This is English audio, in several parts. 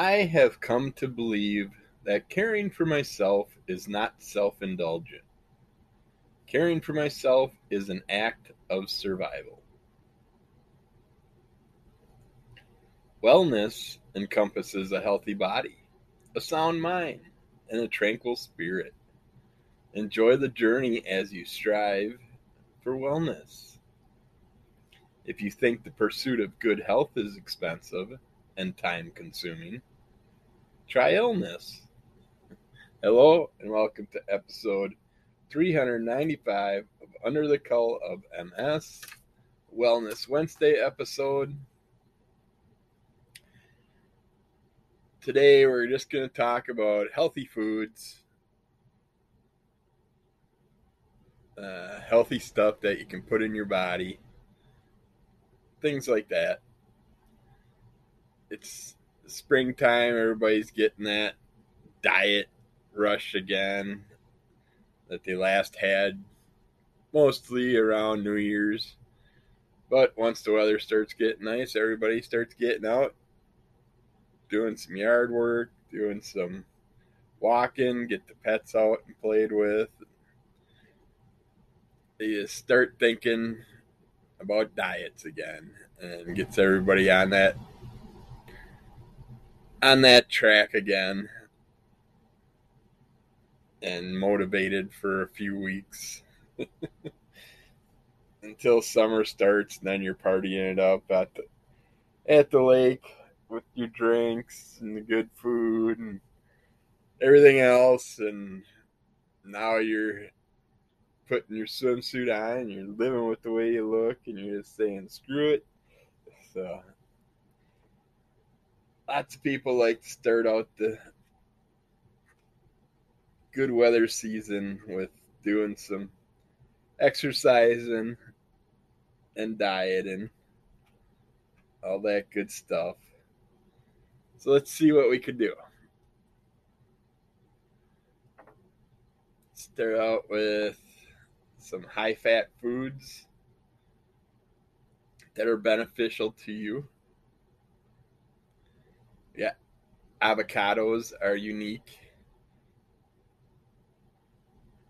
I have come to believe that caring for myself is not self indulgent. Caring for myself is an act of survival. Wellness encompasses a healthy body, a sound mind, and a tranquil spirit. Enjoy the journey as you strive for wellness. If you think the pursuit of good health is expensive and time consuming, try illness. Hello, and welcome to episode 395 of Under the Cull of MS Wellness Wednesday episode. Today, we're just going to talk about healthy foods, uh, healthy stuff that you can put in your body, things like that. It's springtime, everybody's getting that diet rush again that they last had mostly around New Year's. But once the weather starts getting nice, everybody starts getting out, doing some yard work, doing some walking, get the pets out and played with. They start thinking about diets again and gets everybody on that on that track again and motivated for a few weeks. Until summer starts and then you're partying it up at the at the lake with your drinks and the good food and everything else and now you're putting your swimsuit on and you're living with the way you look and you're just saying screw it. So lots of people like to start out the good weather season with doing some exercising and dieting, all that good stuff. So let's see what we could do. Start out with some high fat foods that are beneficial to you. Yeah, avocados are unique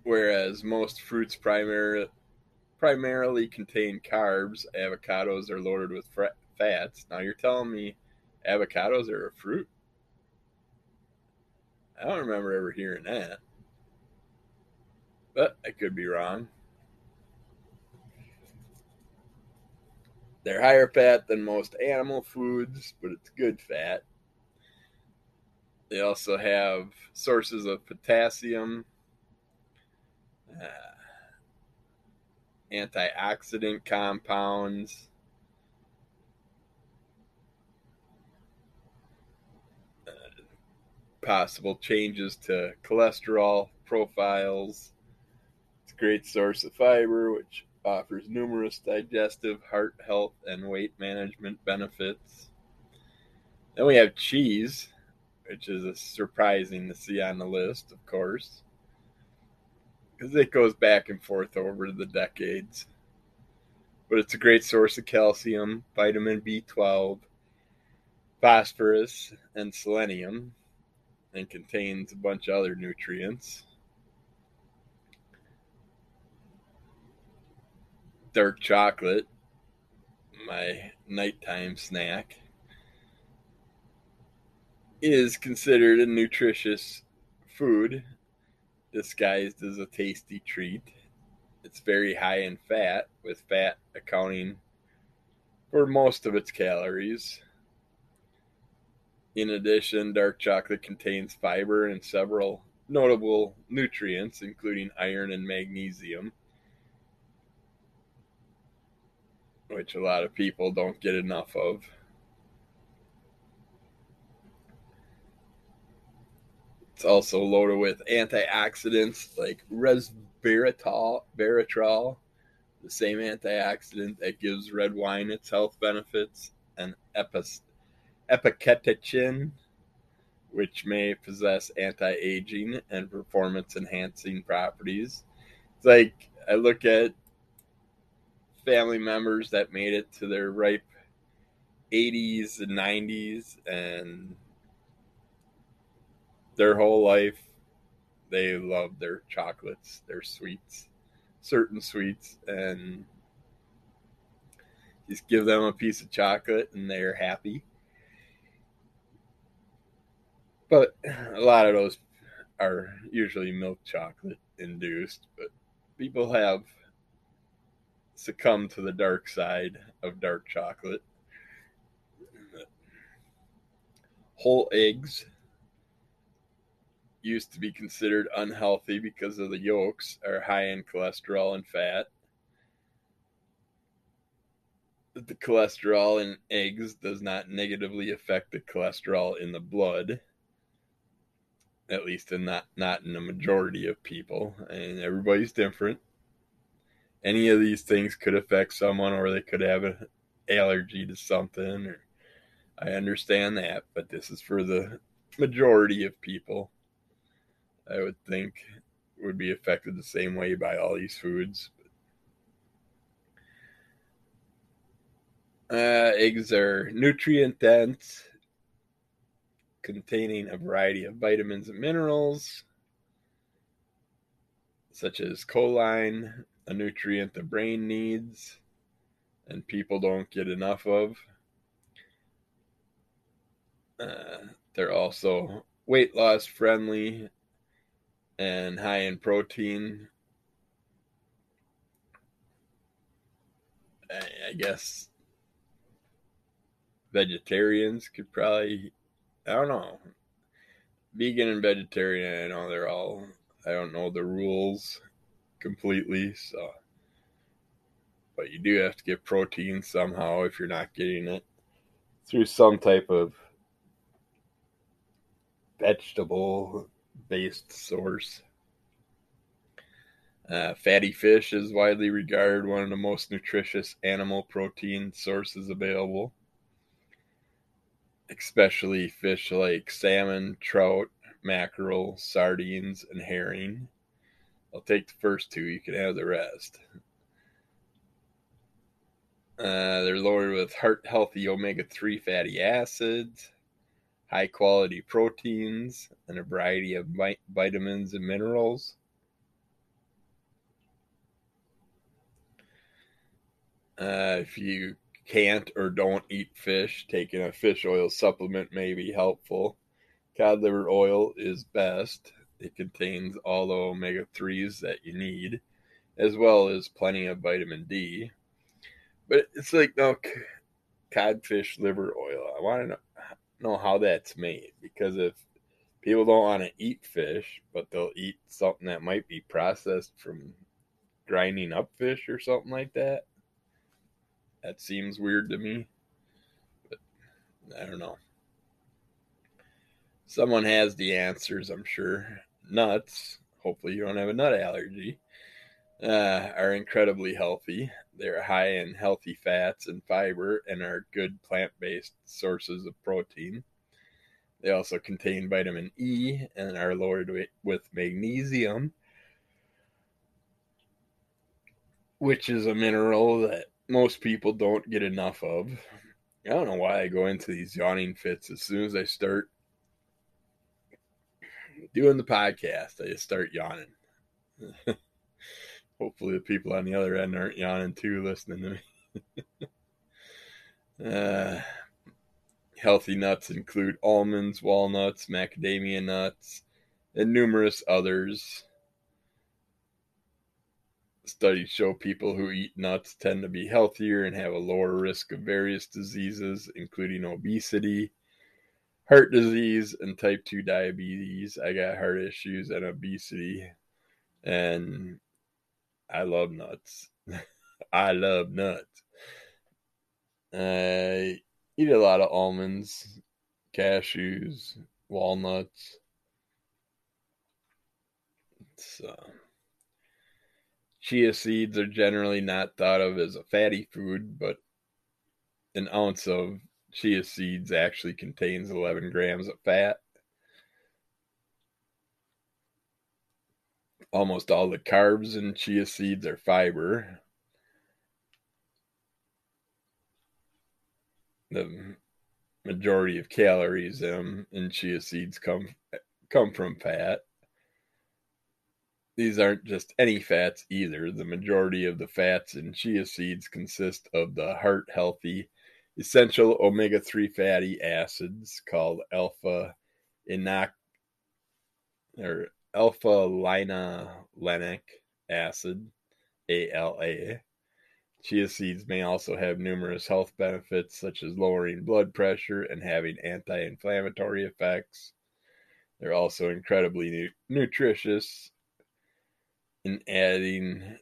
whereas most fruits primar- primarily contain carbs, avocados are loaded with fats. Now you're telling me avocados are a fruit? I don't remember ever hearing that. But I could be wrong. They're higher fat than most animal foods, but it's good fat. They also have sources of potassium, uh, antioxidant compounds. Uh, possible changes to cholesterol profiles. It's a great source of fiber, which offers numerous digestive, heart health, and weight management benefits. Then we have cheese, which is surprising to see on the list, of course because it goes back and forth over the decades. But it's a great source of calcium, vitamin B12, phosphorus, and selenium, and contains a bunch of other nutrients. Dark chocolate, my nighttime snack, is considered a nutritious food disguised as a tasty treat. It's very high in fat, with fat accounting for most of its calories. In addition, dark chocolate contains fiber and several notable nutrients, including iron and magnesium, which a lot of people don't get enough of. It's also loaded with antioxidants like resveratrol, the same antioxidant that gives red wine its health benefits, and epicatechin, which may possess anti-aging and performance-enhancing properties. It's like I look at family members that made it to their ripe 80s and 90s and their whole life they love their chocolates, their sweets, certain sweets, and just give them a piece of chocolate and they're happy. But a lot of those are usually milk chocolate induced, but people have succumbed to the dark side of dark chocolate. Whole eggs used to be considered unhealthy because of the yolks are high in cholesterol and fat. The cholesterol in eggs does not negatively affect the cholesterol in the blood at least in not not in the majority of people and everybody's different any of these things could affect someone or they could have an allergy to something or i understand that but this is for the majority of people i would think would be affected the same way by all these foods uh, eggs are nutrient dense containing a variety of vitamins and minerals, such as choline, a nutrient the brain needs and people don't get enough of. Uh, they're also weight loss friendly and high in protein. I, guess vegetarians could probably I don't know. Vegan and vegetarian, I know they're all. I don't know the rules completely, so. But you do have to get protein somehow if you're not getting it through some type of vegetable based source. Uh, fatty fish is widely regarded one of the most nutritious animal protein sources available especially fish like salmon, trout, mackerel, sardines, and herring. I'll take the first two, you can have the rest. Uh, they're loaded with heart healthy omega 3 fatty acids, high quality proteins, and a variety of vitamins and minerals. Uh, if you can't or don't eat fish, taking a fish oil supplement may be helpful. Cod liver oil is best. It contains all the omega 3s that you need, as well as plenty of vitamin D. But it's like, no, codfish liver oil. I want to know, know how that's made because if people don't want to eat fish, but they'll eat something that might be processed from grinding up fish or something like that, that seems weird to me. But I don't know. Someone has the answers, I'm sure. Nuts, hopefully you don't have a nut allergy, uh, are incredibly healthy. They're high in healthy fats and fiber and are good plant based sources of protein. They also contain vitamin E and are loaded with magnesium, which is a mineral that most people don't get enough of. I don't know why I go into these yawning fits as soon as I start doing the podcast. I just start yawning. Hopefully, the people on the other end aren't yawning too, listening to me. uh, healthy nuts include almonds, walnuts, macadamia nuts, and numerous others. Studies show people who eat nuts tend to be healthier and have a lower risk of various diseases, including obesity, heart disease, and type 2 diabetes. I got heart issues and obesity, and I love nuts. I love nuts. I eat a lot of almonds, cashews, walnuts. So. Chia seeds are generally not thought of as a fatty food, but an ounce of chia seeds actually contains 11 grams of fat. Almost all the carbs in chia seeds are fiber. The majority of calories in, in chia seeds come come from fat. These aren't just any fats either. The majority of the fats in chia seeds consist of the heart healthy essential omega 3 fatty acids called alpha inoc or alpha linolenic acid, ALA. Chia seeds may also have numerous health benefits, such as lowering blood pressure and having anti inflammatory effects. They're also incredibly nu- nutritious in adding,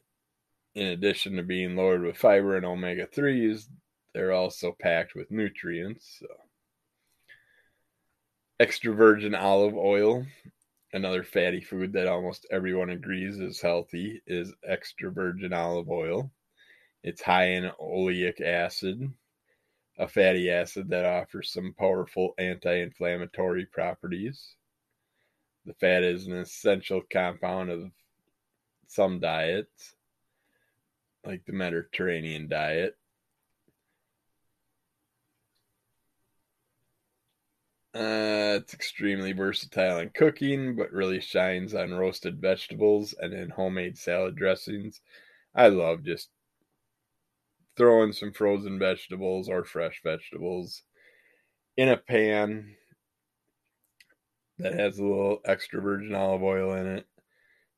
in addition to being loaded with fiber and omega 3s, they're also packed with nutrients. So. Extra virgin olive oil, another fatty food that almost everyone agrees is healthy, is extra virgin olive oil. It's high in oleic acid, a fatty acid that offers some powerful anti inflammatory properties. The fat is an essential compound of some diets, like the Mediterranean diet. Uh, it's extremely versatile in cooking, but really shines on roasted vegetables and in homemade salad dressings. I love just throw in some frozen vegetables or fresh vegetables in a pan that has a little extra virgin olive oil in it.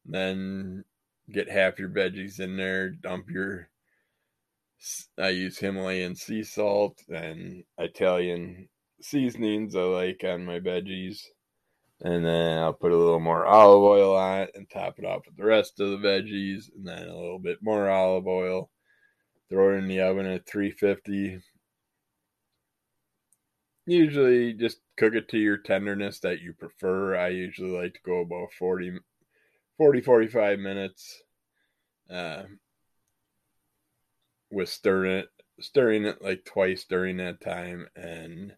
Then get half your veggies in there, dump your I use Himalayan sea salt and Italian seasonings I like on my veggies. And then I'll put a little more olive oil on it and top it off with the rest of the veggies and then a little bit more olive oil. Throw it in the oven at 350 usually just cook it to your tenderness that you prefer. I usually like to go about 40 40 45 minutes uh, with stirring it stirring it like twice during that time and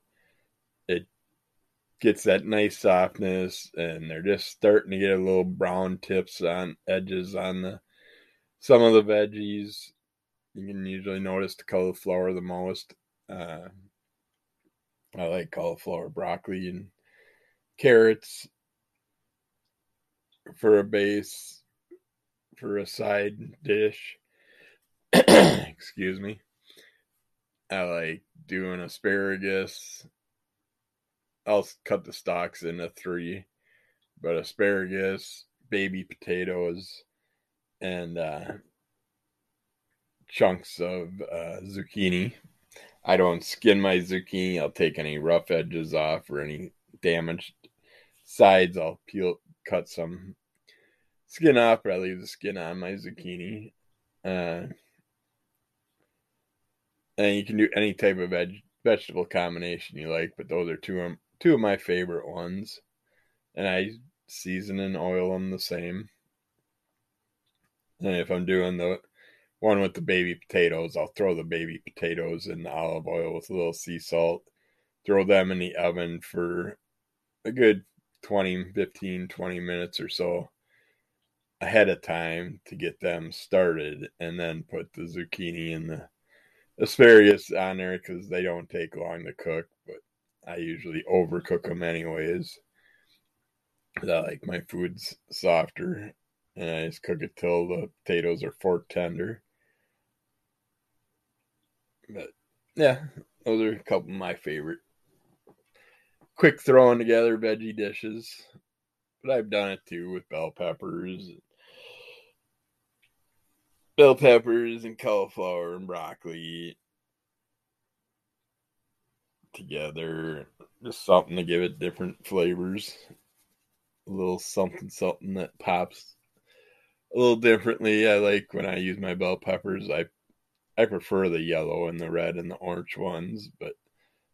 gets that nice softness and they're just starting to get a little brown tips on edges on the some of the veggies you can usually notice the cauliflower the most. Uh, I like cauliflower, broccoli, and carrots for a base, for a side dish. Excuse me. I like doing asparagus. I'll cut the stalks into three, but asparagus, baby potatoes, and uh, chunks of uh, zucchini. I don't skin my zucchini. I'll take any rough edges off or any damaged sides. I'll peel, cut some skin off, but I leave the skin on my zucchini. Uh, and you can do any type of veg- vegetable combination you like, but those are two of, two of my favorite ones. And I season and oil them the same. And if I'm doing the one with the baby potatoes. I'll throw the baby potatoes in the olive oil with a little sea salt, throw them in the oven for a good 20, 15, 20 minutes or so ahead of time to get them started, and then put the zucchini and the asparagus on there because they don't take long to cook, I usually overcook them anyways. I like my foods softer and I just cook it till the potatoes are fork tender. But yeah, those are a couple of my favorite quick throwing together veggie dishes. But I've done it too with bell peppers, bell peppers and cauliflower and broccoli together. Just something to give it different flavors. A little something, something that pops a little differently. I like when I use my bell peppers. I I prefer the yellow and the red and the orange ones, but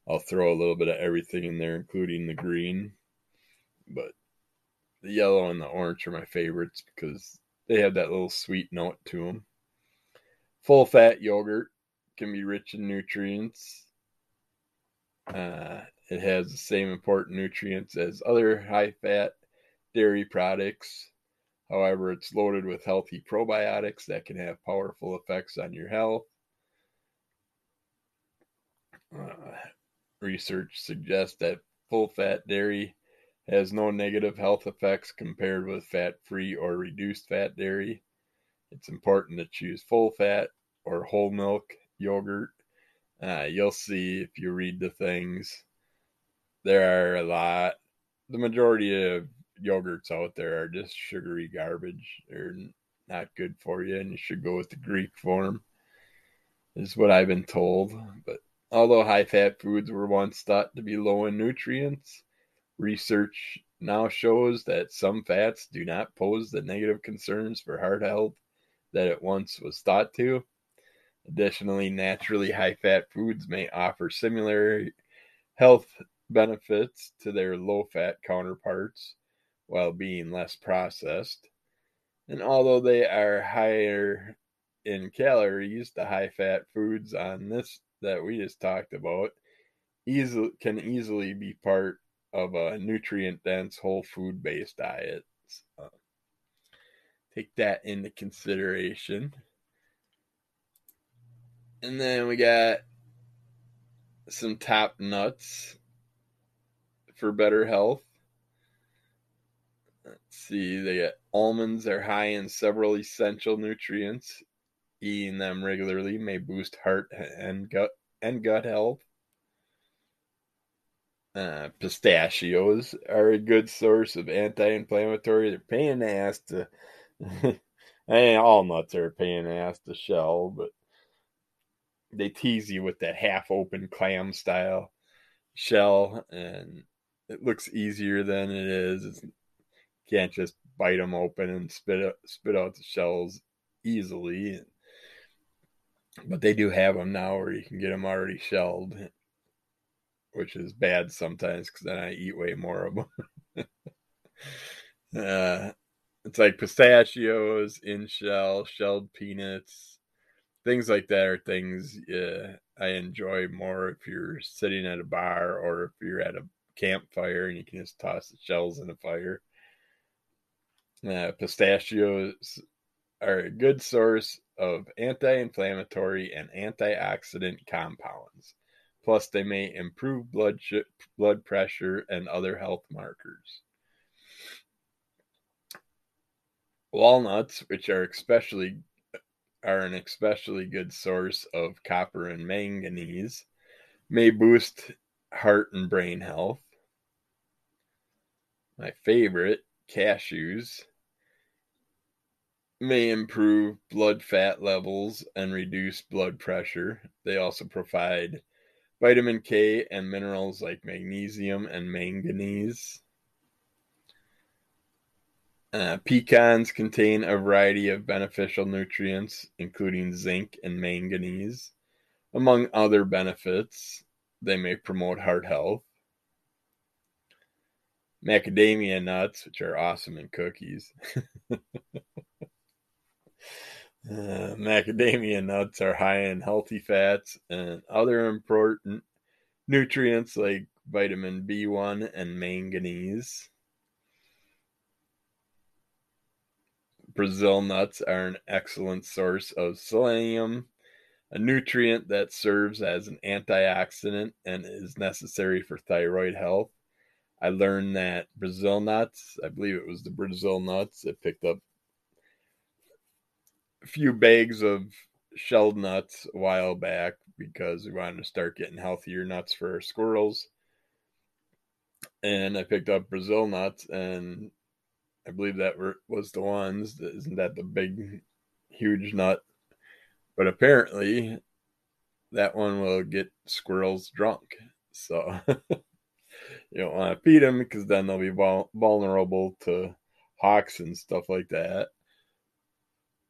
I'll throw a little bit of everything in there, including the green. But the yellow and the orange are my favorites because they have that little sweet note to them. Full fat yogurt can be rich in nutrients. Uh, it has the same important nutrients as other high fat dairy products. However, it's loaded with healthy probiotics that can have powerful effects on your health. Uh, research suggests that full fat dairy has no negative health effects compared with fat free or reduced fat dairy. It's important to choose full fat or whole milk yogurt. Uh, you'll see if you read the things, there are a lot. The majority of yogurts out there are just sugary garbage. They're not good for you, and you should go with the Greek form, is what I've been told. But although high fat foods were once thought to be low in nutrients, research now shows that some fats do not pose the negative concerns for heart health that it once was thought to. Additionally, naturally high fat foods may offer similar health benefits to their low fat counterparts while being less processed. And although they are higher in calories, the high fat foods on this that we just talked about easily can easily be part of a nutrient dense whole food based diet. So take that into consideration. And then we got some top nuts for better health. Let's see, they got almonds are high in several essential nutrients. Eating them regularly may boost heart and gut and gut health. Uh, pistachios are a good source of anti-inflammatory. They're pain in the ass to. and all nuts are a pain in the ass to shell, but they tease you with that half-open clam style shell, and it looks easier than it is. It's, you can't just bite them open and spit out, spit out the shells easily. But they do have them now where you can get them already shelled, which is bad sometimes because then I eat way more of them. uh, it's like pistachios in shell, shelled peanuts, things like that are things uh, I enjoy more if you're sitting at a bar or if you're at a campfire and you can just toss the shells in the fire. Uh, pistachios are a good source of anti inflammatory and antioxidant compounds. Plus, they may improve blood, sh- blood pressure and other health markers. Walnuts, which are especially are an especially good source of copper and manganese, may boost heart and brain health. My favorite, cashews, may improve blood fat levels and reduce blood pressure. They also provide vitamin K and minerals like magnesium and manganese. Uh, pecans contain a variety of beneficial nutrients, including zinc and manganese. Among other benefits, they may promote heart health. Macadamia nuts, which are awesome in cookies. Uh, macadamia nuts are high in healthy fats and other important nutrients like vitamin B1 and manganese. Brazil nuts are an excellent source of selenium, a nutrient that serves as an antioxidant and is necessary for thyroid health. I learned that Brazil nuts, I believe it was the Brazil nuts I picked up a few bags of shelled nuts a while back because we wanted to start getting healthier nuts for our squirrels. And I picked up Brazil nuts, and I believe that was the ones. Isn't that the big, huge nut? But apparently, that one will get squirrels drunk. So you don't want to feed them because then they'll be vulnerable to hawks and stuff like that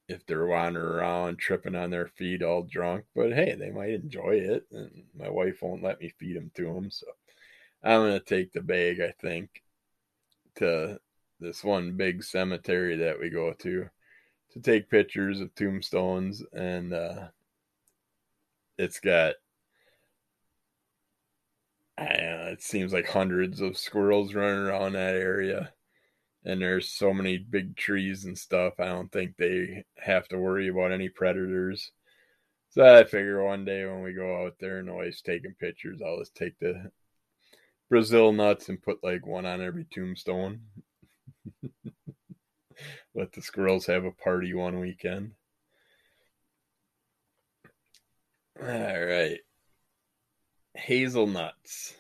if they're wandering around tripping on their feet all drunk. But hey, they might enjoy it, and my wife won't let me feed them to them. So I'm gonna take the bag. I think to this one big cemetery that we go to to take pictures of tombstones, and uh, it's got. Know, it seems like hundreds of squirrels running around that area and there's so many big trees and stuff. I don't think they have to worry about any predators. So I figure one day when we go out there and always taking pictures, I'll just take the Brazil nuts and put like one on every tombstone. Let the squirrels have a party one weekend. All right. Hazelnuts,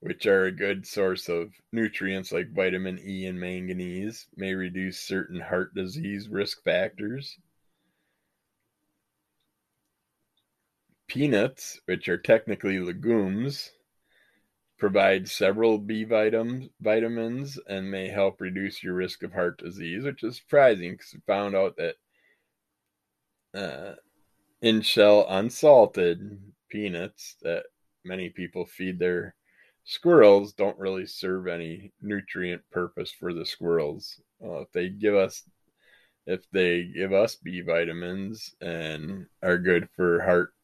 which are a good source of nutrients like vitamin E and manganese, may reduce certain heart disease risk factors. Peanuts, which are technically legumes, provide several B vitamins and may help reduce your risk of heart disease, which is surprising because we found out that uh, in shell unsalted peanuts that many people feed their squirrels don't really serve any nutrient purpose for the squirrels. If they give us if they give us B vitamins and are good for heart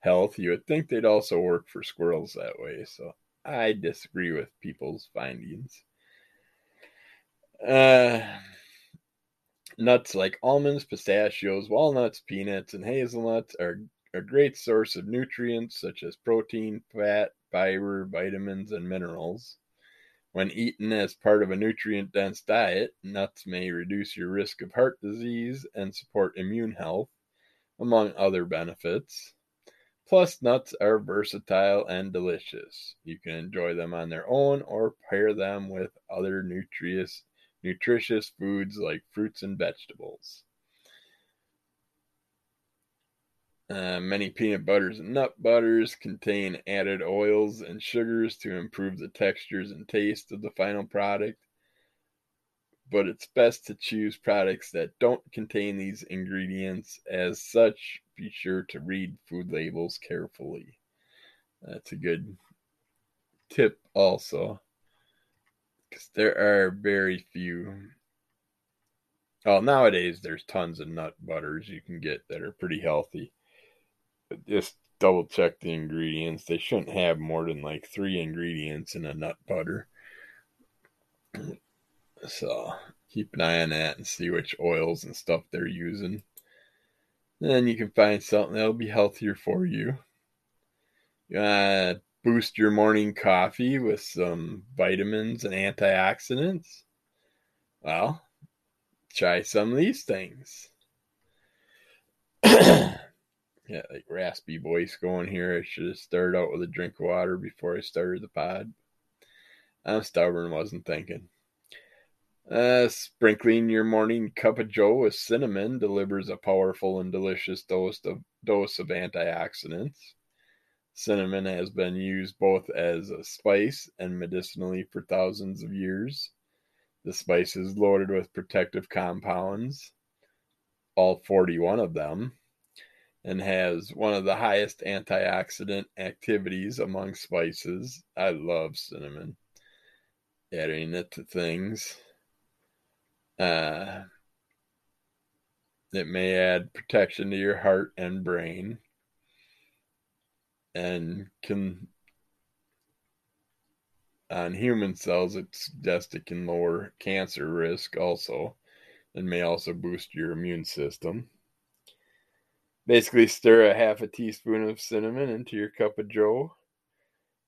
health, you would think they'd also work for squirrels that way. So I disagree with people's findings. Uh, nuts like almonds, pistachios, walnuts, peanuts, and hazelnuts are a great source of nutrients such as protein, fat, fiber, vitamins, and minerals. When eaten as part of a nutrient dense diet, nuts may reduce your risk of heart disease and support immune health, among other benefits. Plus, nuts are versatile and delicious. You can enjoy them on their own or pair them with other nutritious, nutritious foods like fruits and vegetables. Uh, many peanut butters and nut butters contain added oils and sugars to improve the textures and taste of the final product. But it's best to choose products that don't contain these ingredients. As such, be sure to read food labels carefully. That's a good tip, also, because there are very few. Well, nowadays there's tons of nut butters you can get that are pretty healthy. But just double check the ingredients. They shouldn't have more than like three ingredients in a nut butter. So keep an eye on that and see which oils and stuff they're using. Then you can find something that'll be healthier for you. You want to boost your morning coffee with some vitamins and antioxidants? Well, try some of these things. yeah, like raspy voice going here. I should have started out with a drink of water before I started the pod. I'm stubborn, wasn't thinking. Uh, sprinkling your morning cup of joe with cinnamon delivers a powerful and delicious dose of dose of antioxidants. Cinnamon has been used both as a spice and medicinally for thousands of years. The spice is loaded with protective compounds, all 41 of them, and has one of the highest antioxidant activities among spices. I love cinnamon. Adding it to things uh, it may add protection to your heart and brain and can on human cells it suggests it can lower cancer risk also and may also boost your immune system. Basically stir a half a teaspoon of cinnamon into your cup of joe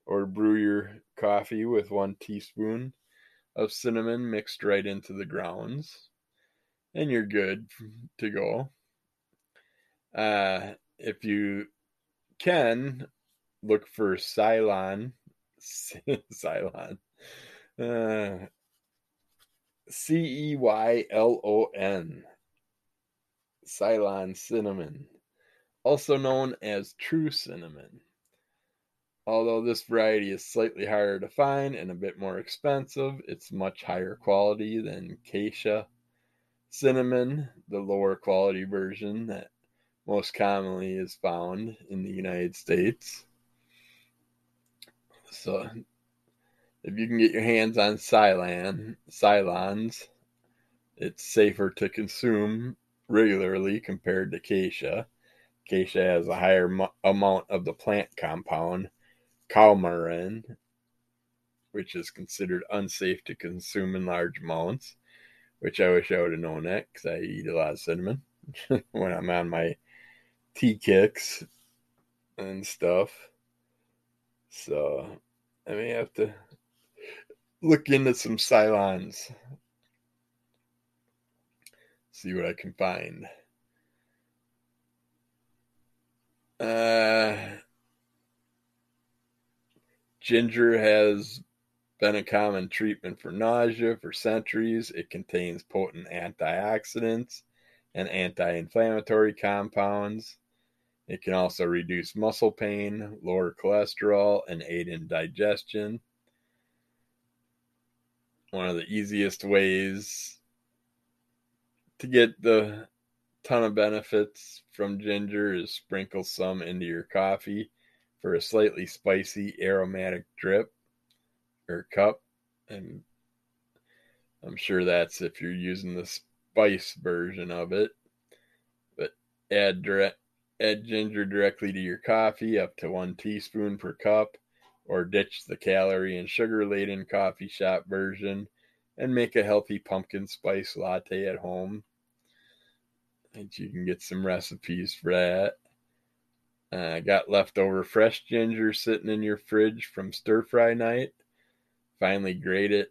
or brew your coffee with one teaspoon of cinnamon mixed right into the grounds, and you're good to go. Uh, if you can, look for Ceylon. Ceylon. Uh, C E Y L O N. Ceylon cinnamon, also known as true cinnamon. Although this variety is slightly harder to find and a bit more expensive, it's much higher quality than Acacia cinnamon, the lower quality version that most commonly is found in the United States. So, if you can get your hands on Ceylon, Ceylons, it's safer to consume regularly compared to Acacia. Acacia has a higher mo- amount of the plant compound coumarin, which is considered unsafe to consume in large amounts, which I wish I would have known that because I eat a lot of cinnamon when I'm on my tea kicks and stuff. So, I may have to look into some Cylons. See what I can find. Uh, ginger has been a common treatment for nausea for centuries. It contains potent antioxidants and anti inflammatory compounds. It can also reduce muscle pain, lower cholesterol, and aid in digestion. One of the easiest ways to get the ton of benefits from ginger is sprinkle some into your coffee for a slightly spicy aromatic drip or cup and I'm sure that's if you're using the spice version of it but add direct add ginger directly to your coffee up to 1 teaspoon per cup or ditch the calorie and sugar laden coffee shop version and make a healthy pumpkin spice latte at home and you can get some recipes for that. I uh, got leftover fresh ginger sitting in your fridge from stir fry night. Finally, grate it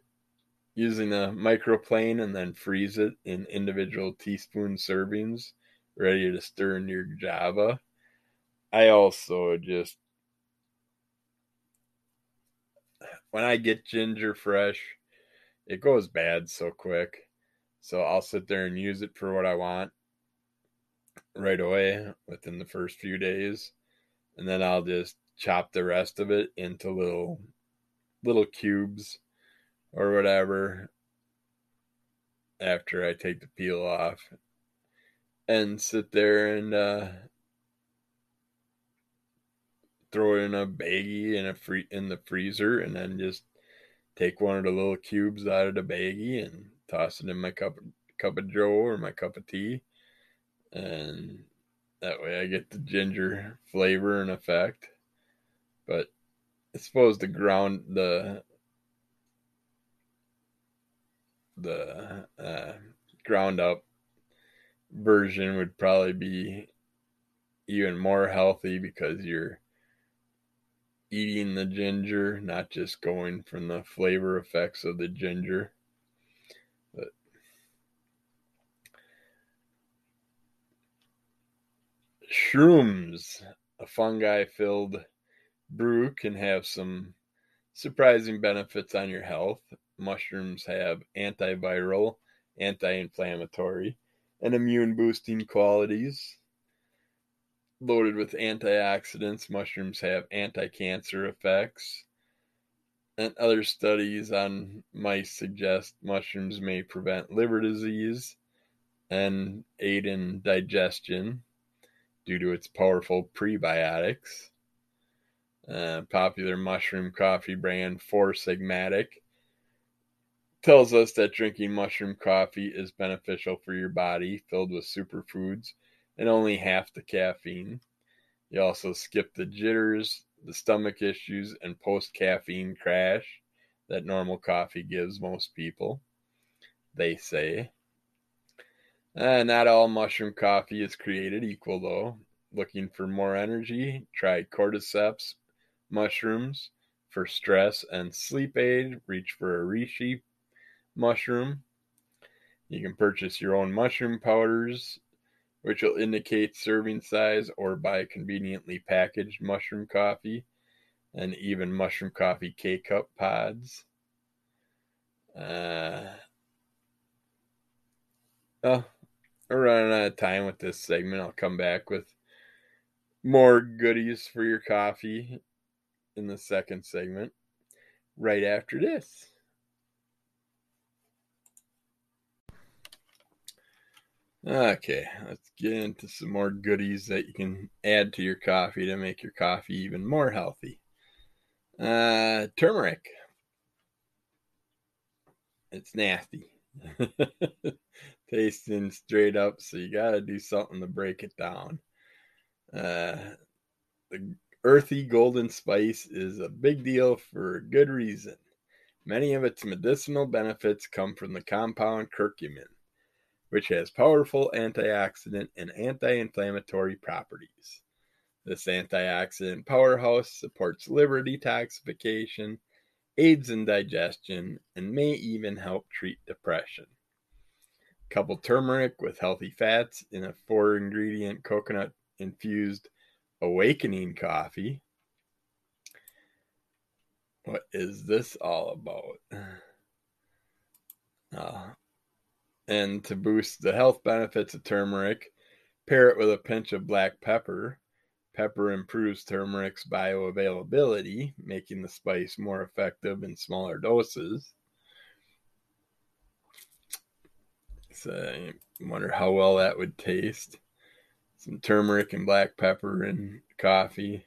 using a microplane and then freeze it in individual teaspoon servings, ready to stir in your Java. I also just, when I get ginger fresh, it goes bad so quick. So I'll sit there and use it for what I want right away within the first few days and then I'll just chop the rest of it into little little cubes or whatever after I take the peel off and sit there and uh, throw it in a baggie in a free in the freezer and then just take one of the little cubes out of the baggie and toss it in my cup cup of joe or my cup of tea and that way I get the ginger flavor and effect. But I suppose the ground the the uh, ground up version would probably be even more healthy because you're eating the ginger, not just going from the flavor effects of the ginger. Shrooms, a fungi filled brew, can have some surprising benefits on your health. Mushrooms have antiviral, anti inflammatory, and immune boosting qualities. Loaded with antioxidants, mushrooms have anti cancer effects. And other studies on mice suggest mushrooms may prevent liver disease and aid in digestion due to its powerful prebiotics. Uh, popular mushroom coffee brand Four Sigmatic tells us that drinking mushroom coffee is beneficial for your body, filled with superfoods and only half the caffeine. You also skip the jitters, the stomach issues, and post caffeine crash that normal coffee gives most people, they say. Uh, not all mushroom coffee is created equal, though. Looking for more energy? Try cordyceps mushrooms. For stress and sleep aid, reach for a reishi mushroom. You can purchase your own mushroom powders, which will indicate serving size, or buy conveniently packaged mushroom coffee and even mushroom coffee K cup pods. Uh, oh, we're running out of time with this segment. I'll come back with more goodies for your coffee in the second segment right after this. Okay, let's get into some more goodies that you can add to your coffee to make your coffee even more healthy. Uh, turmeric. It's nasty. tasting straight up, so you got to do something to break it down. Uh, the earthy golden spice is a big deal for a good reason. Many of its medicinal benefits come from the compound curcumin, which has powerful antioxidant and anti inflammatory properties. This antioxidant powerhouse supports liver detoxification aids in digestion, and may even help treat depression. Couple turmeric with healthy fats in a four ingredient coconut infused awakening coffee. What is this all about? Uh, and to boost the health benefits of turmeric, pair it with a pinch of black pepper Pepper improves turmeric's bioavailability, making the spice more effective in smaller doses. So I wonder how well that would taste. Some turmeric and black pepper in mm-hmm. coffee.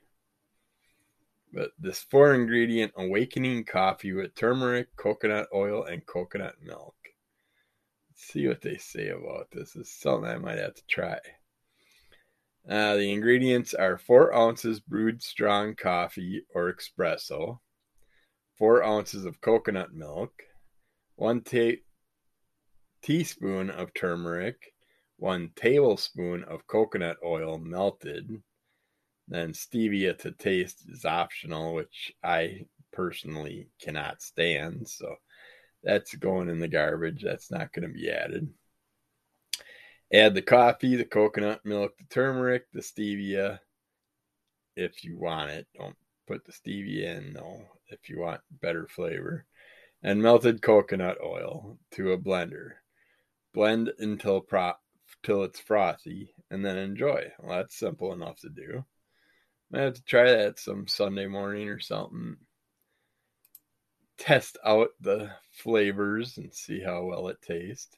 But this four ingredient awakening coffee with turmeric, coconut oil, and coconut milk. Let's see what they say about this. This is something I might have to try. Uh, the ingredients are four ounces brewed strong coffee or espresso, four ounces of coconut milk, one ta- teaspoon of turmeric, one tablespoon of coconut oil melted. Then stevia to taste is optional, which I personally cannot stand. So that's going in the garbage. That's not going to be added. Add the coffee, the coconut milk, the turmeric, the stevia if you want it. Don't put the stevia in though if you want better flavor. And melted coconut oil to a blender. Blend until pro- till it's frothy and then enjoy. Well, that's simple enough to do. I have to try that some Sunday morning or something. Test out the flavors and see how well it tastes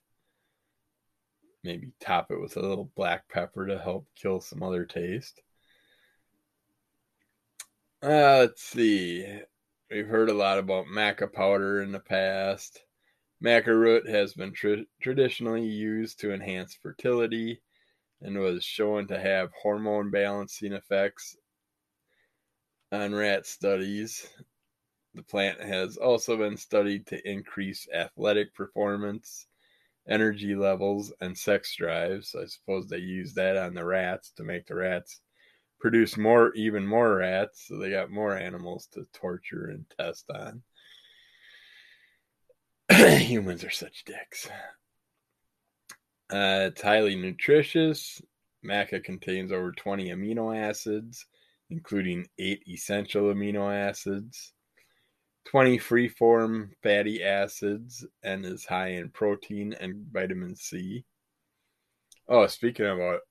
maybe top it with a little black pepper to help kill some other taste. Uh, let's see. We've heard a lot about maca powder in the past. Maca root has been tra- traditionally used to enhance fertility and was shown to have hormone balancing effects on rat studies. The plant has also been studied to increase athletic performance energy levels and sex drives. I suppose they use that on the rats to make the rats produce more, even more rats. So they got more animals to torture and test on. Humans are such dicks. Uh, it's highly nutritious. Maca contains over 20 amino acids, including eight essential amino acids. 20 free-form fatty acids and is high in protein and vitamin C. Oh, speaking about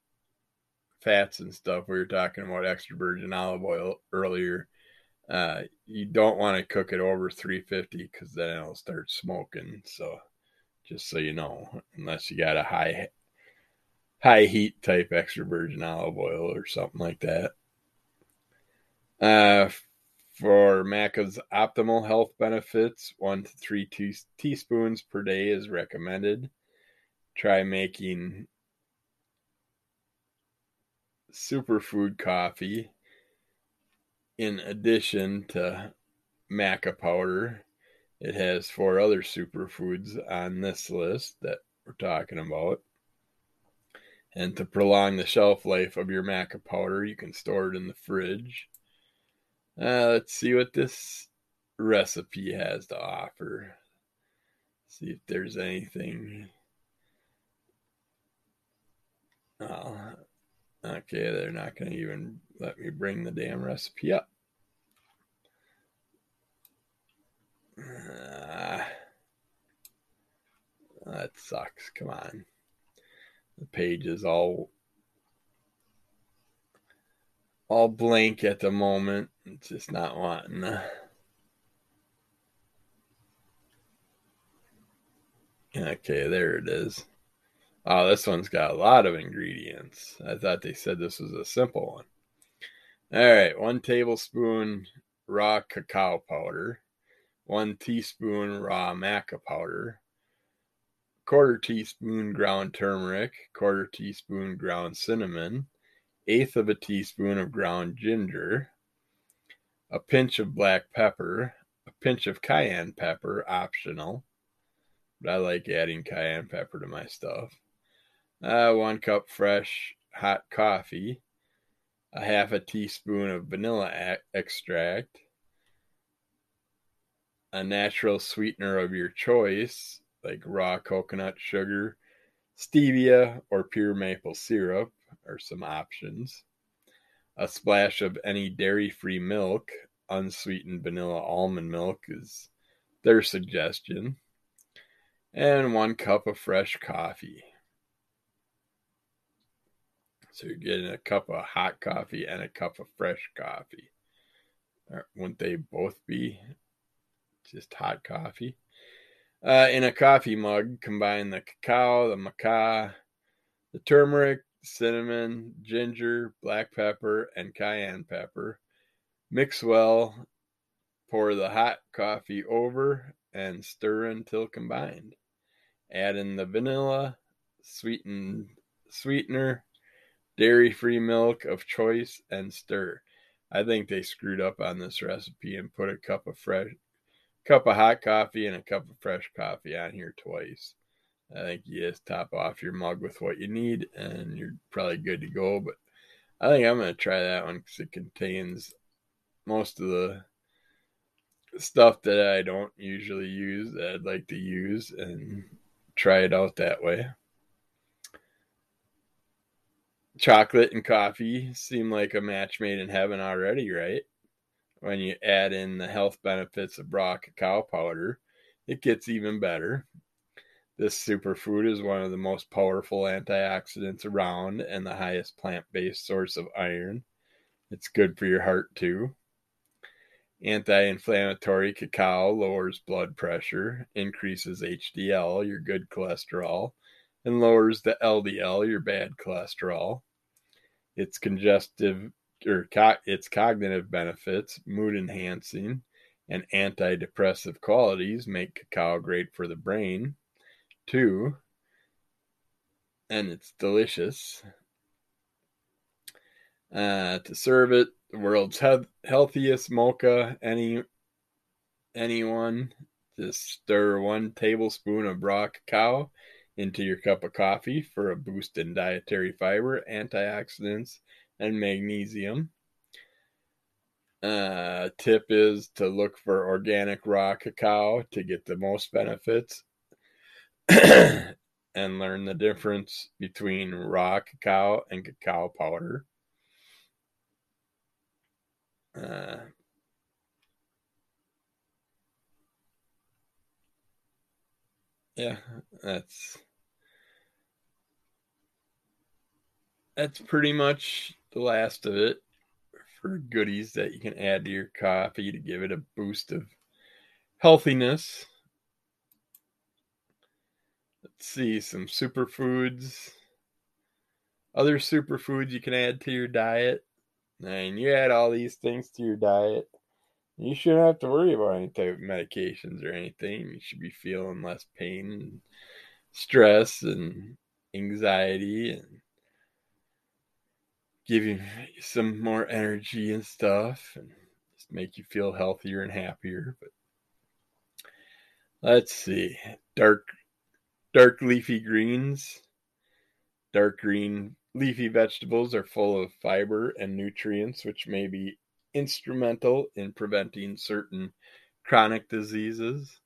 fats and stuff, we were talking about extra virgin olive oil earlier. Uh, you don't want to cook it over 350 because then it'll start smoking. So, just so you know, unless you got a high high heat type extra virgin olive oil or something like that. Uh, for maca's optimal health benefits, one to three te- teaspoons per day is recommended. Try making superfood coffee in addition to maca powder. It has four other superfoods on this list that we're talking about. And to prolong the shelf life of your maca powder, you can store it in the fridge uh, let's see what this recipe has to offer. See if there's anything. Oh, okay, they're not going to even let me bring the damn recipe up. Uh, that sucks. Come on. The page is all all blank at the moment. Just not wanting to. Okay, there it is. Oh, this one's got a lot of ingredients. I thought they said this was a simple one. All right, one tablespoon raw cacao powder, one teaspoon raw maca powder, quarter teaspoon ground turmeric, quarter teaspoon ground cinnamon, eighth of a teaspoon of ground ginger, a pinch of black pepper, a pinch of cayenne pepper, optional, but I like adding cayenne pepper to my stuff. Uh, one cup fresh hot coffee, a half a teaspoon of vanilla extract, a natural sweetener of your choice, like raw coconut sugar, stevia, or pure maple syrup, are some options. A splash of any dairy free milk, unsweetened vanilla almond milk is their suggestion. And one cup of fresh coffee. So you're getting a cup of hot coffee and a cup of fresh coffee. Wouldn't they both be just hot coffee? Uh, in a coffee mug, combine the cacao, the maca, the turmeric, cinnamon, ginger, black pepper, and cayenne pepper. Mix well, pour the hot coffee over, and stir until combined. Add in the vanilla, sweetened sweetener, dairy free milk of choice, and stir. I think they screwed up on this recipe and put a cup of fresh cup of hot coffee and a cup of fresh coffee on here twice. I think you just top off your mug with what you need and you're probably good to go. But I think I'm going to try that one because it contains most of the stuff that I don't usually use that I'd like to use and try it out that way. Chocolate and coffee seem like a match made in heaven already, right? When you add in the health benefits of raw cacao powder, it gets even better. This superfood is one of the most powerful antioxidants around and the highest plant based source of iron. It's good for your heart too. Anti inflammatory cacao lowers blood pressure, increases HDL, your good cholesterol, and lowers the LDL, your bad cholesterol. Its congestive or co- its cognitive benefits, mood enhancing, and antidepressive qualities make cacao great for the brain, too. And it's delicious. Uh, to serve it, the world's he- healthiest mocha. Any anyone just stir one tablespoon of raw cacao into your cup of coffee for a boost in dietary fiber, antioxidants, and magnesium. Uh, tip is to look for organic raw cacao to get the most benefits and learn the difference between raw cacao and cacao powder. Uh, yeah, that's that's pretty much the last of it for goodies that you can add to your coffee to give it a boost of healthiness. See some superfoods. Other superfoods you can add to your diet. And you add all these things to your diet, you shouldn't have to worry about any type of medications or anything. You should be feeling less pain and stress and anxiety and give you some more energy and stuff and just make you feel healthier and happier. But let's see. Dark dark leafy greens. Dark green Leafy vegetables are full of fiber and nutrients, which may be instrumental in preventing certain chronic diseases.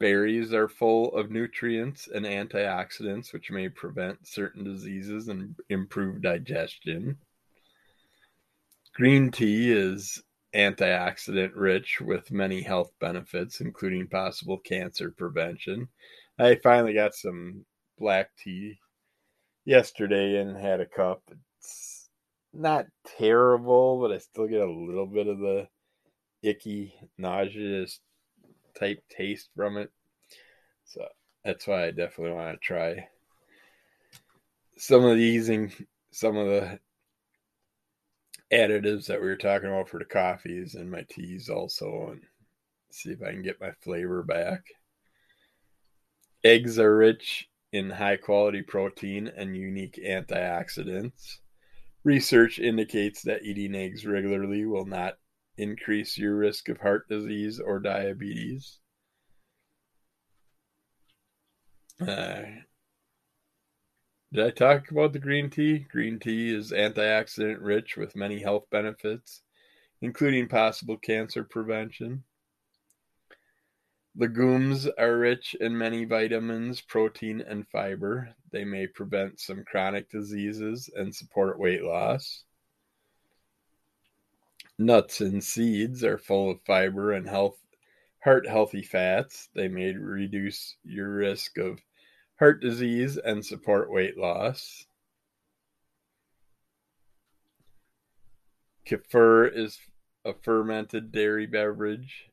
Berries are full of nutrients and antioxidants, which may prevent certain diseases and improve digestion. Green tea is antioxidant rich with many health benefits, including possible cancer prevention. I finally got some black tea yesterday and had a cup. It's not terrible, but I still get a little bit of the icky, nauseous type taste from it. So that's why I definitely want to try some of these and some of the additives that we were talking about for the coffees and my teas also and see if I can get my flavor back. Eggs are rich in high quality protein and unique antioxidants. Research indicates that eating eggs regularly will not increase your risk of heart disease or diabetes. Uh, did I talk about the green tea? Green tea is antioxidant rich with many health benefits, including possible cancer prevention. Legumes are rich in many vitamins, protein, and fiber. They may prevent some chronic diseases and support weight loss. Nuts and seeds are full of fiber and health, heart healthy fats. They may reduce your risk of heart disease and support weight loss. Kefir is a fermented dairy beverage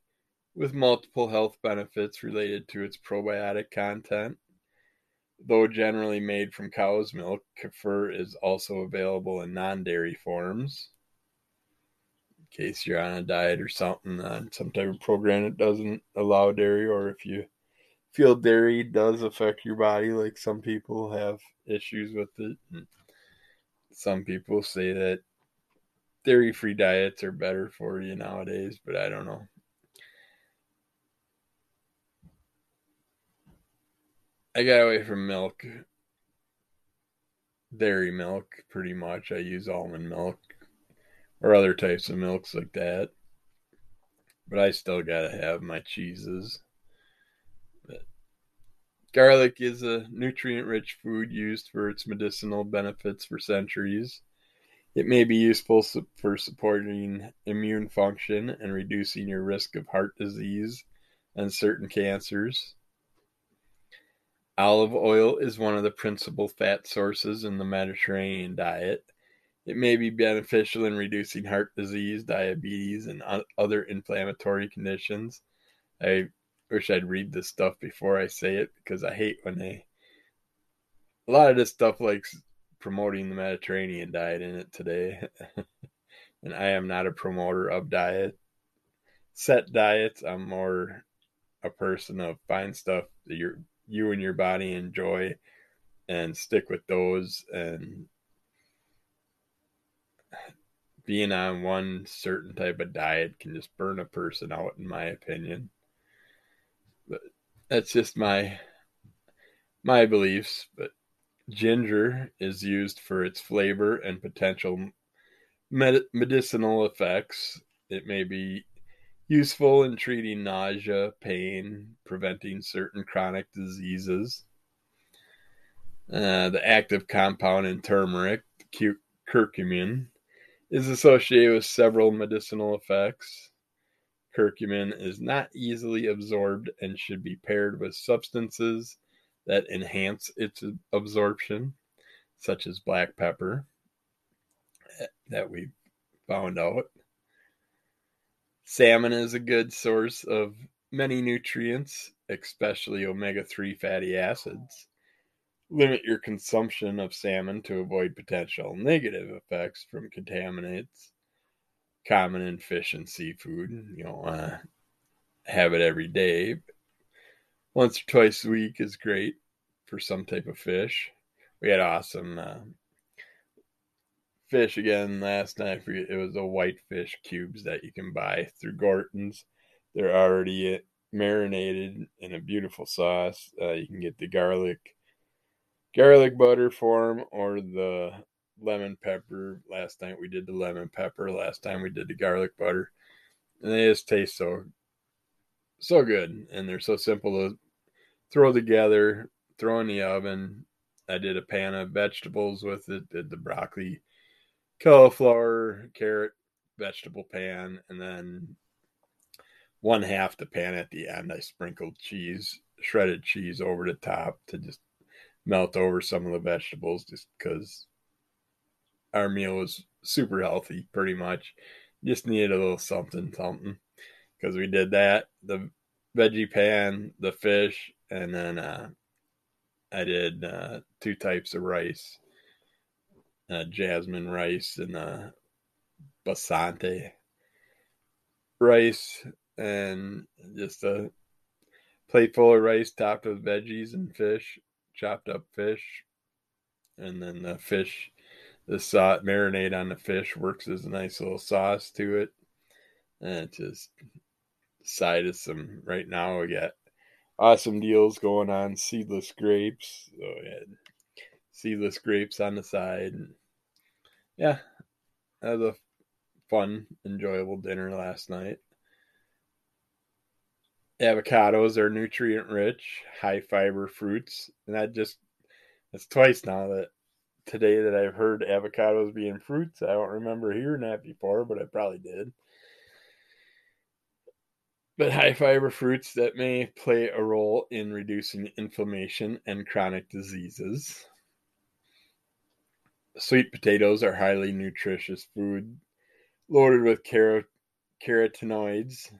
with multiple health benefits related to its probiotic content. Though generally made from cow's milk, kefir is also available in non dairy forms. In case you're on a diet or something, on some type of program that doesn't allow dairy, or if you feel dairy does affect your body, like some people have issues with it. Some people say that dairy free diets are better for you nowadays, but I don't know. I got away from milk, dairy milk, pretty much. I use almond milk or other types of milks like that. But I still gotta have my cheeses. Garlic is a nutrient rich food used for its medicinal benefits for centuries. It may be useful for supporting immune function and reducing your risk of heart disease and certain cancers. Olive oil is one of the principal fat sources in the Mediterranean diet. It may be beneficial in reducing heart disease, diabetes, and other inflammatory conditions. I wish I'd read this stuff before I say it because I hate when they. A lot of this stuff likes promoting the Mediterranean diet in it today. and I am not a promoter of diet. Set diets, I'm more a person of find stuff that you're you and your body enjoy and stick with those and being on one certain type of diet can just burn a person out in my opinion that's just my my beliefs but ginger is used for its flavor and potential med- medicinal effects it may be useful in treating nausea, pain, preventing certain chronic diseases. Uh, the active compound in turmeric, curcumin, is associated with several medicinal effects. Curcumin is not easily absorbed and should be paired with substances that enhance its absorption, such as black pepper, eh, that we found out. Salmon is a good source of many nutrients, especially omega 3 fatty acids. Limit your consumption of salmon to avoid potential negative effects from contaminants common in fish and seafood. You don't want to have it every day. Once or twice a week is great for some type of fish. We had awesome uh, fish again last night. it was the white fish cubes that you can buy through Gorton's. They're already marinated in a beautiful sauce. Uh, you can get the garlic garlic butter form or the lemon pepper. Last night we did the lemon pepper. Last time we did the garlic butter, and they just taste so so good, and they're so simple to throw together. Throw in the oven. I did a pan of vegetables with it. Did the broccoli cauliflower, carrot, vegetable pan, and then one half the pan at the end. I sprinkled cheese, shredded cheese over the top to just melt over some of the vegetables just because our meal was super healthy pretty much. Just needed a little something, something. Because we did that, the veggie pan, the fish, and then uh, I did uh, two types of rice uh, jasmine rice and uh, basmati rice and just a plate full of rice topped with veggies and fish, chopped up fish, and then the fish, the sauce marinade on the fish works as a nice little sauce to it, and just side of some. Right now we got awesome deals going on seedless grapes. So yeah, seedless grapes on the side. Yeah, that was a fun, enjoyable dinner last night. Avocados are nutrient rich, high fiber fruits, and that just that's twice now that today that I've heard avocados being fruits. I don't remember hearing that before, but I probably did. But high fiber fruits that may play a role in reducing inflammation and chronic diseases. Sweet potatoes are highly nutritious food loaded with carotenoids,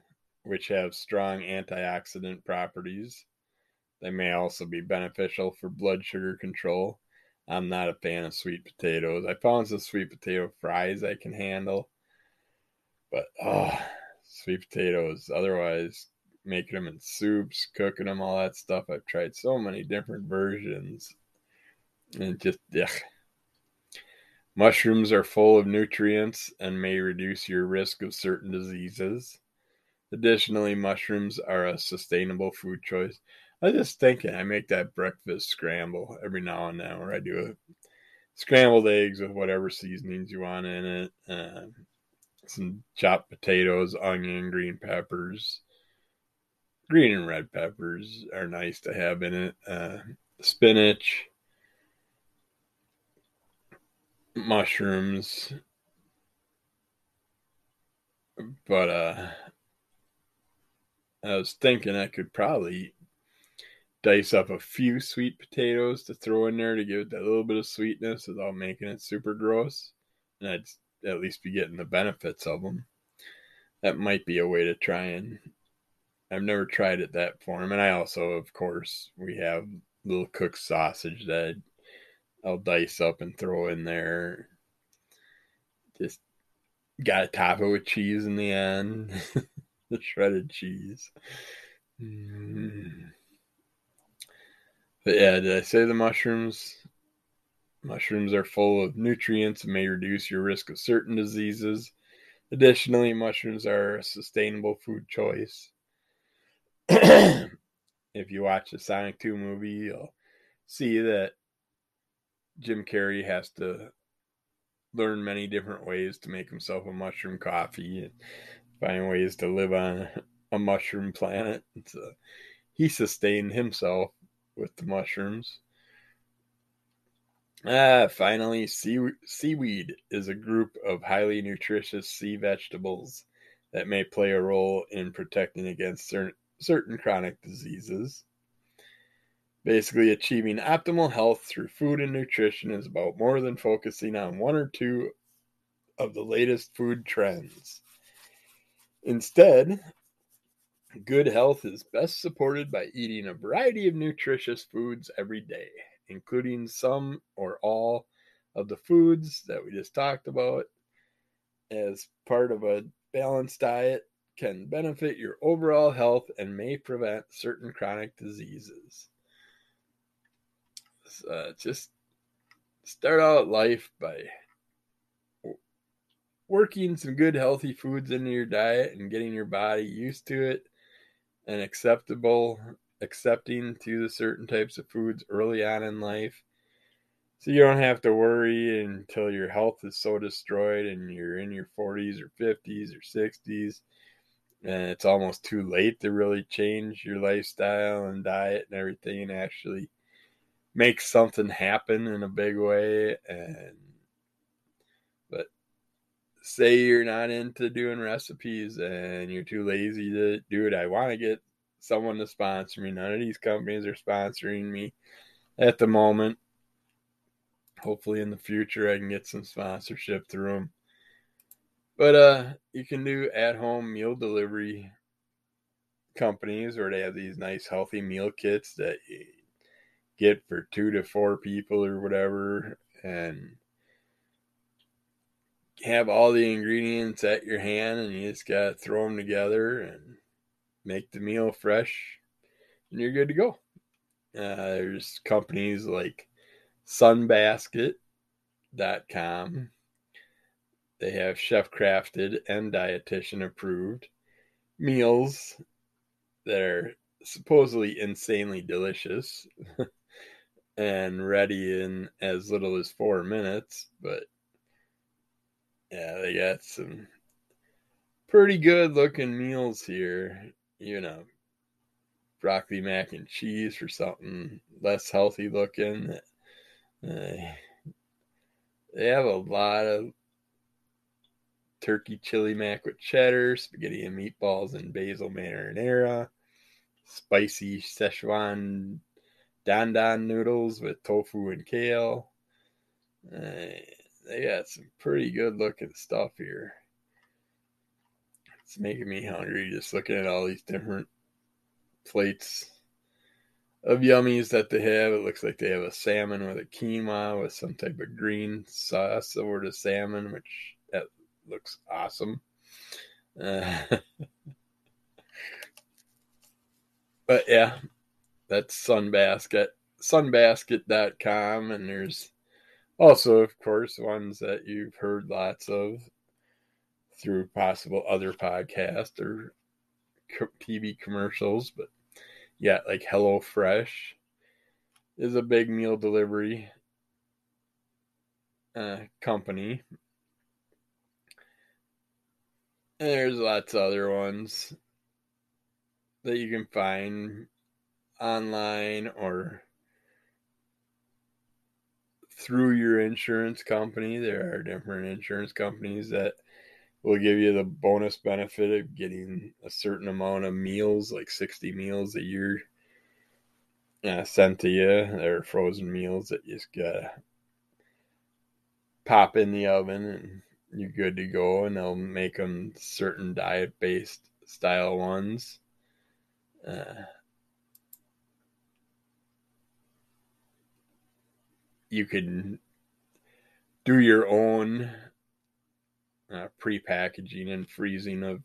which have strong antioxidant properties. They may also be beneficial for blood sugar control. I'm not a fan of sweet potatoes. I found some sweet potato fries I can handle, but oh, sweet potatoes. Otherwise, making them in soups, cooking them, all that stuff. I've tried so many different versions, and just yeah. Mushrooms are full of nutrients and may reduce your risk of certain diseases. Additionally, mushrooms are a sustainable food choice. I just thinking, I make that breakfast scramble every now and then where I do a scrambled eggs with whatever seasonings you want in it, uh, some chopped potatoes, onion, green peppers. Green and red peppers are nice to have in it. Uh, spinach, mushrooms. But uh I was thinking I could probably dice up a few sweet potatoes to throw in there to give it that little bit of sweetness without making it super gross. And I'd at least be getting the benefits of them. That might be a way to try and. I've never tried it that form. And I also, of course, we have little cooked sausage that I'll dice up and throw in there. Just got to top it with cheese in the end. the shredded cheese. Mm. But yeah, did I say the mushrooms? Mushrooms are full of nutrients and may reduce your risk of certain diseases. Additionally, mushrooms are a sustainable food choice. if you watch the Sonic 2 movie, you'll see that Jim Carrey has to learn many different ways to make himself a mushroom coffee and find ways to live on a mushroom planet. So he sustained himself with the mushrooms. Ah, finally, sea- seaweed is a group of highly nutritious sea vegetables that may play a role in protecting against certain, certain chronic diseases. Basically, achieving optimal health through food and nutrition is about more than focusing on one or two of the latest food trends. Instead, good health is best supported by eating a variety of nutritious foods every day, including some or all of the foods that we just talked about. As part of a balanced diet can benefit your overall health and may prevent certain chronic diseases. Uh, just start out life by working some good healthy foods into your diet and getting your body used to it and acceptable accepting to the certain types of foods early on in life. So you don't have to worry until your health is so destroyed and you're in your 40s or 50s or 60s and it's almost too late to really change your lifestyle and diet and everything and actually make something happen in a big way. And say you're not into doing recipes and you're too lazy to do it i want to get someone to sponsor me. None of these companies are sponsoring me at the moment. Hopefully in the future i can get some sponsorship through them but uh you can do at home meal delivery companies where they have these nice healthy meal kits that you get for two to four people or whatever and have all the ingredients at your hand and you just got to throw them together and make the meal fresh and you're good to go. Uh, there's companies like sunbasket.com. They have chef crafted and dietitian approved meals that are supposedly insanely delicious. and ready in as little as four minutes. But yeah, they got some pretty good looking meals here. You know, broccoli mac and cheese for something less healthy looking. Uh, they have a lot of turkey chili mac with cheddar, spaghetti and meatballs and basil marinara, spicy Szechuan dan dan noodles with tofu and kale. Uh, they got some pretty good looking stuff here. It's making me hungry just looking at all these different plates of yummies that they have. It looks like they have a salmon with a quinoa with some type of green sauce over the salmon, which that looks awesome. Uh, but yeah, that's Sunbasket, sunbasket.com. And there's also, of course, ones that you've heard lots of through possible other podcasts or TV commercials. But yeah, like HelloFresh is a big meal delivery uh, company. And there's lots of other ones that you can find online or through your insurance company. There are different insurance companies that will give you the bonus benefit of getting a certain amount of meals, like 60 meals a year uh, sent to you. They're frozen meals that you just gotta pop in the oven and you're good to go. And they'll make them certain diet based style ones. Uh, you can do your own uh, pre-packaging and freezing of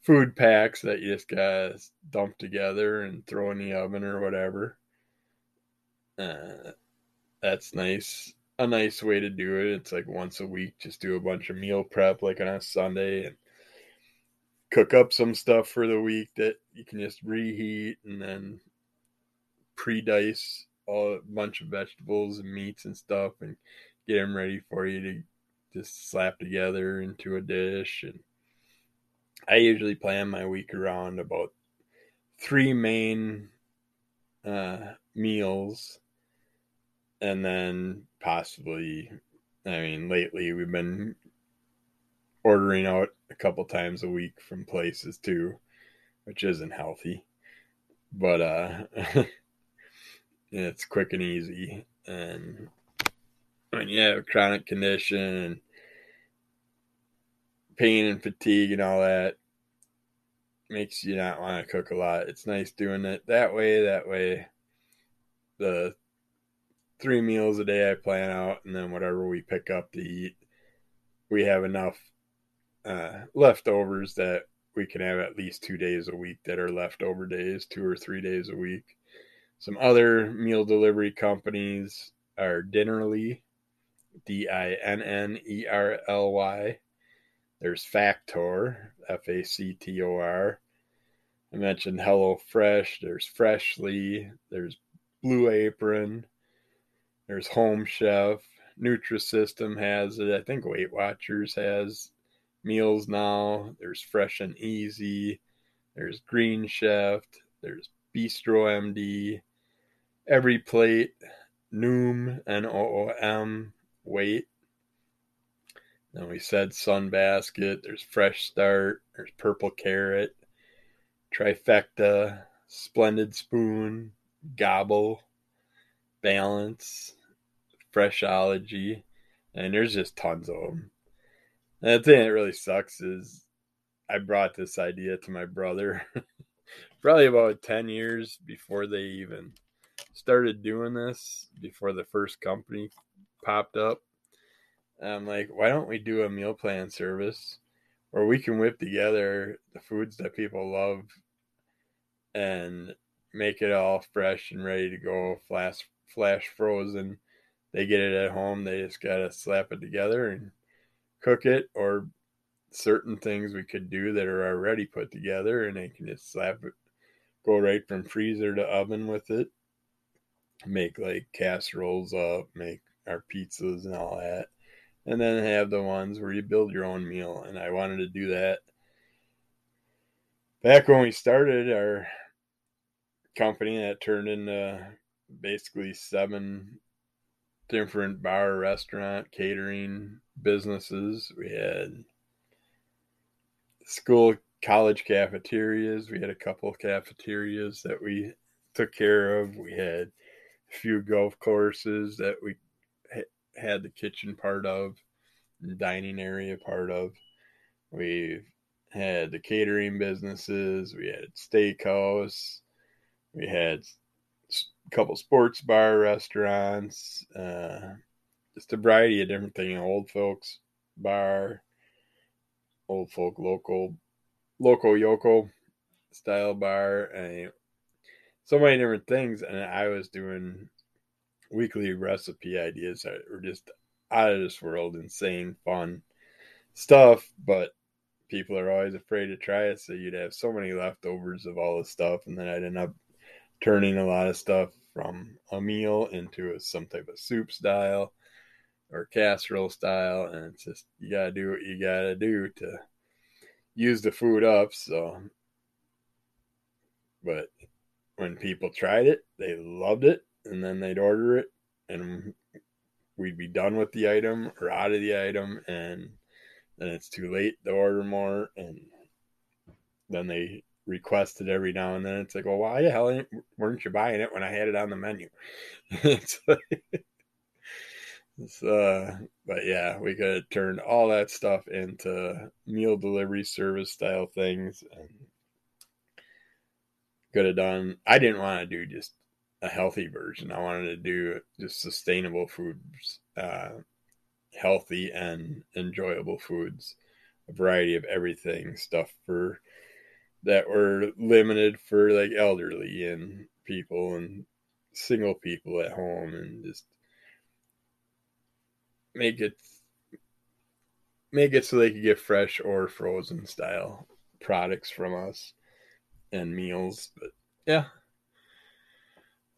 food packs that you just gotta dump together and throw in the oven or whatever. Uh, that's nice. A nice way to do it. It's like once a week, just do a bunch of meal prep, like on a Sunday, and cook up some stuff for the week that you can just reheat and then pre-dice all, a bunch of vegetables and meats and stuff and get them ready for you to just slap together into a dish. And I usually plan my week around about three main uh, meals and then possibly, I mean, lately we've been ordering out a couple times a week from places too, which isn't healthy. But uh it's quick and easy. And when you have a chronic condition and pain and fatigue and all that, makes you not want to cook a lot. It's nice doing it that way. That way, the three meals a day I plan out, and then whatever we pick up to eat, we have enough uh, leftovers that we can have at least two days a week that are leftover days, two or three days a week. Some other meal delivery companies are Dinnerly, D I N N E R L Y. There's Factor, F A C T O R. I mentioned Hello Fresh. There's Freshly. There's Blue Apron. There's Home Chef. Nutrisystem has it. I think Weight Watchers has meals now. There's Fresh and Easy. There's Green Chef. There's Bistro MD EveryPlate, Noom, N O O M, weight. Then we said Sunbasket, there's Fresh Start, there's Purple Carrot, Trifecta, Splendid Spoon, Gobble, Balance, Freshology, and there's just tons of them. And the thing that really sucks is I brought this idea to my brother probably about 10 years before they even started doing this before the first company popped up. I'm like, why don't we do a meal plan service where we can whip together the foods that people love and make it all fresh and ready to go, flash flash frozen. They get it at home. They just gotta slap it together and cook it, or certain things we could do that are already put together, and they can just slap it, go right from freezer to oven with it, make like casseroles up, make our pizzas and all that. And then have the ones where you build your own meal. And I wanted to do that back when we started our company, that turned into basically seven different bar, restaurant, catering businesses. We had school, college cafeterias. We had a couple of cafeterias that we took care of. We had few golf courses that we had the kitchen part of, dining area part of. We've had the catering businesses. We had steakhouse. We had a couple sports bar restaurants. Uh, just a variety of different things. Old folks bar, old folk local, local yoko style bar, and so many different things. And I was doing weekly recipe ideas that were just out of this world, insane, fun stuff. But people are always afraid to try it, so you'd have so many leftovers of all this stuff, and then I'd end up turning a lot of stuff from a meal into a, some type of soup style or casserole style, and it's just you gotta do what you gotta do to use the food up. So, but when people tried it, they loved it, and then they'd order it, and we'd be done with the item or out of the item, and then it's too late to order more, and then they request it every now and then. It's like, well, why the hell weren't you buying it when I had it on the menu? it's like, uh, but yeah, we could turned all that stuff into meal delivery service style things and could have done. I didn't want to do just a healthy version. I wanted to do just sustainable foods, uh, healthy and enjoyable foods, a variety of everything, stuff for that were limited for like elderly and people and single people at home and just make it make it so they could get fresh or frozen style products from us and meals but yeah.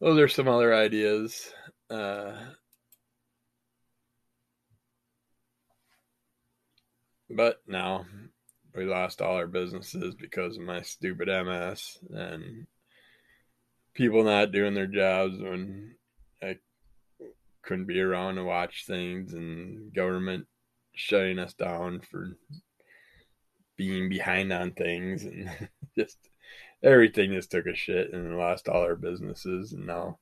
Those are some other ideas. Uh, but now we lost all our businesses because of my stupid ms and people not doing their jobs when i couldn't be around to watch things and government shutting us down for being behind on things and just everything just took a shit and lost all our businesses and now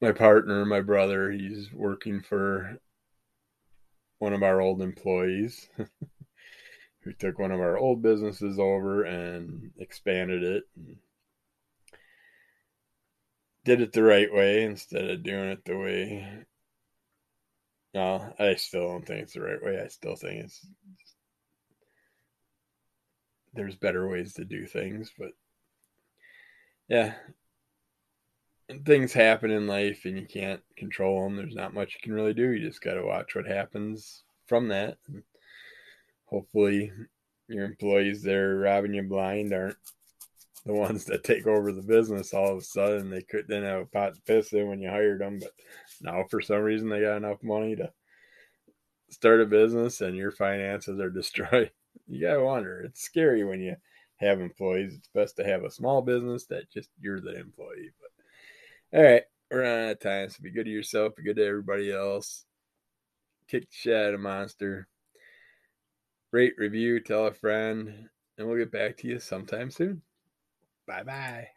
my partner my brother he's working for one of our old employees who took one of our old businesses over and expanded it and did it the right way instead of doing it the way. No, I still don't think it's the right way. I still think it's there's better ways to do things, but yeah, things happen in life and you can't control them. There's not much you can really do. You just got to watch what happens from that. And hopefully, your employees there robbing you blind aren't the ones that take over the business all of a sudden they could then have a pot to piss in when you hired them but now for some reason they got enough money to start a business and your finances are destroyed you gotta wonder it's scary when you have employees it's best to have a small business that just you're the employee but all right we're out of time so be good to yourself be good to everybody else. Kick the shit out of monster. Rate review tell a friend and we'll get back to you sometime soon. Bye bye.